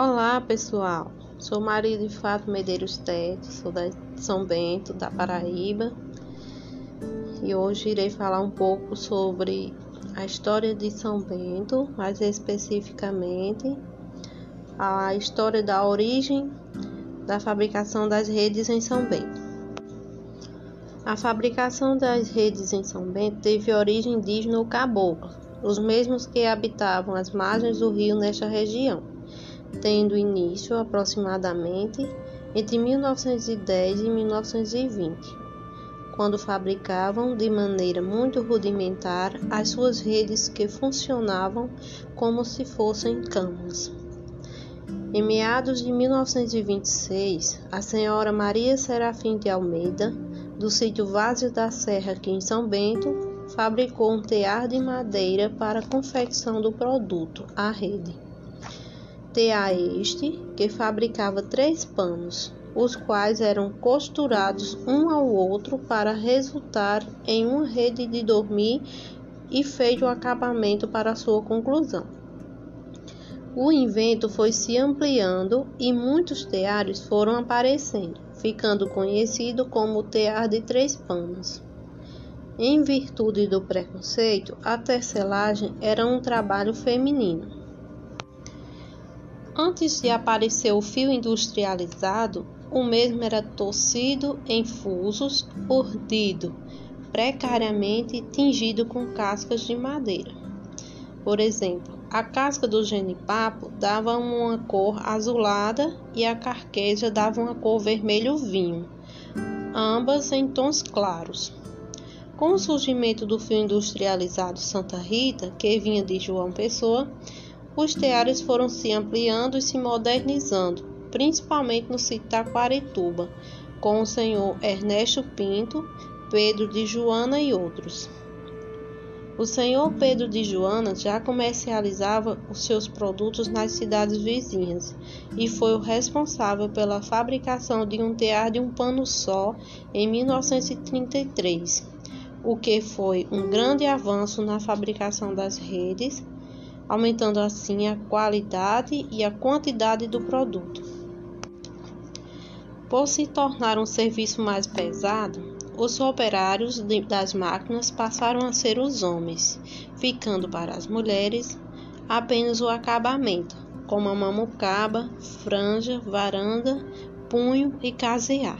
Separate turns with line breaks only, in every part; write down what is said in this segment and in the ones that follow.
Olá pessoal, sou Maria de Fato Medeiros Tete, sou da São Bento, da Paraíba. E hoje irei falar um pouco sobre a história de São Bento, mais especificamente a história da origem da fabricação das redes em São Bento. A fabricação das redes em São Bento teve origem indígena ou cabocla, os mesmos que habitavam as margens do rio nesta região tendo início aproximadamente entre 1910 e 1920, quando fabricavam de maneira muito rudimentar as suas redes que funcionavam como se fossem camas. Em meados de 1926, a senhora Maria Serafim de Almeida, do sítio Vazio da Serra, aqui em São Bento, fabricou um tear de madeira para a confecção do produto, a rede a este, que fabricava três panos, os quais eram costurados um ao outro para resultar em uma rede de dormir e feito o acabamento para sua conclusão. O invento foi se ampliando e muitos teares foram aparecendo, ficando conhecido como tear de três panos. Em virtude do preconceito, a tecelagem era um trabalho feminino. Antes de aparecer o fio industrializado, o mesmo era torcido em fusos, urdido, precariamente tingido com cascas de madeira. Por exemplo, a casca do genipapo dava uma cor azulada e a carqueja dava uma cor vermelho vinho, ambas em tons claros. Com o surgimento do fio industrializado Santa Rita, que vinha de João Pessoa, os teares foram se ampliando e se modernizando, principalmente no sítio Taquarituba, com o senhor Ernesto Pinto, Pedro de Joana e outros. O senhor Pedro de Joana já comercializava os seus produtos nas cidades vizinhas e foi o responsável pela fabricação de um tear de um pano só em 1933, o que foi um grande avanço na fabricação das redes aumentando assim a qualidade e a quantidade do produto. Por se tornar um serviço mais pesado, os operários das máquinas passaram a ser os homens, ficando para as mulheres apenas o acabamento, como a mamucaba, franja, varanda, punho e casear.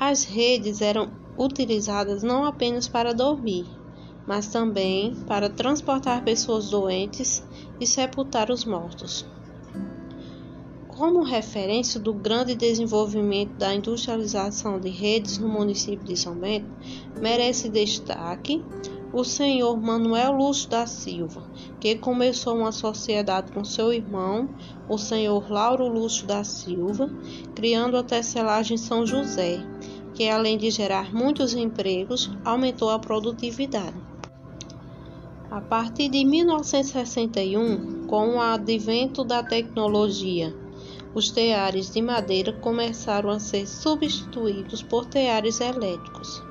As redes eram utilizadas não apenas para dormir, mas também para transportar pessoas doentes e sepultar os mortos. Como referência do grande desenvolvimento da industrialização de redes no município de São Bento, merece destaque o senhor Manuel Lúcio da Silva, que começou uma sociedade com seu irmão, o senhor Lauro Lúcio da Silva, criando a tecelagem São José, que além de gerar muitos empregos, aumentou a produtividade. A partir de 1961, com o advento da tecnologia, os teares de madeira começaram a ser substituídos por teares elétricos,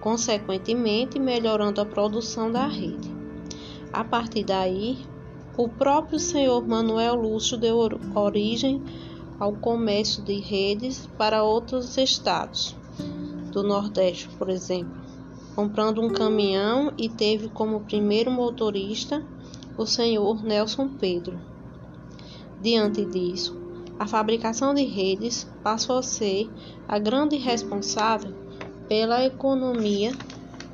consequentemente melhorando a produção da rede. A partir daí, o próprio senhor Manuel Lúcio deu origem ao comércio de redes para outros estados do Nordeste, por exemplo comprando um caminhão e teve como primeiro motorista o senhor Nelson Pedro. Diante disso, a fabricação de redes passou a ser a grande responsável pela economia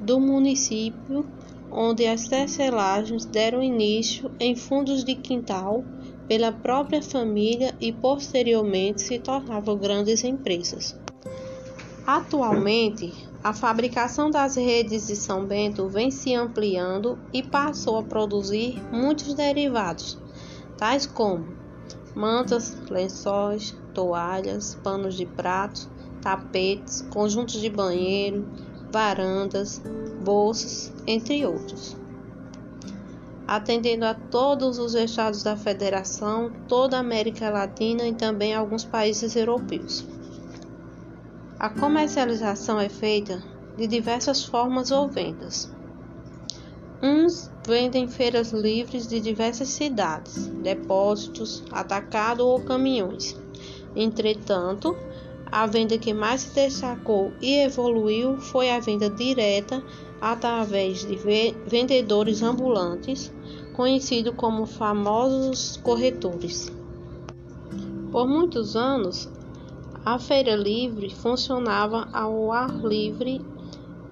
do município, onde as tecelagens deram início em fundos de quintal pela própria família e posteriormente se tornavam grandes empresas. Atualmente, a fabricação das redes de São Bento vem se ampliando e passou a produzir muitos derivados, tais como mantas, lençóis, toalhas, panos de prato, tapetes, conjuntos de banheiro, varandas, bolsas, entre outros. Atendendo a todos os estados da Federação, toda a América Latina e também alguns países europeus. A comercialização é feita de diversas formas ou vendas. Uns vendem feiras livres de diversas cidades, depósitos, atacado ou caminhões. Entretanto, a venda que mais se destacou e evoluiu foi a venda direta através de vendedores ambulantes, conhecidos como famosos corretores. Por muitos anos, a feira livre funcionava ao ar livre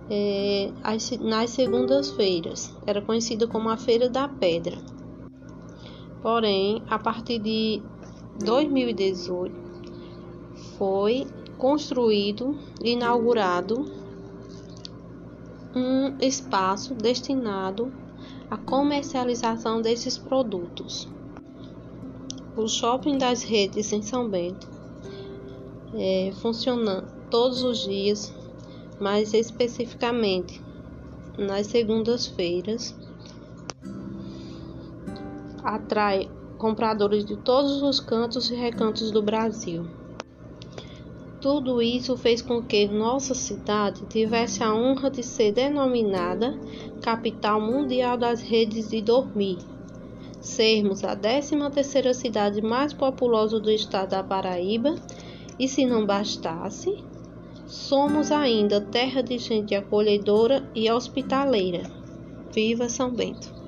é, nas segundas-feiras. Era conhecida como a Feira da Pedra. Porém, a partir de 2018, foi construído e inaugurado um espaço destinado à comercialização desses produtos. O shopping das redes em São Bento é, funciona todos os dias mais especificamente nas segundas-feiras, atrai compradores de todos os cantos e recantos do Brasil. Tudo isso fez com que nossa cidade tivesse a honra de ser denominada capital mundial das redes de dormir, sermos a 13ª cidade mais populosa do estado da Paraíba e se não bastasse, Somos ainda terra de gente acolhedora e hospitaleira. Viva São Bento!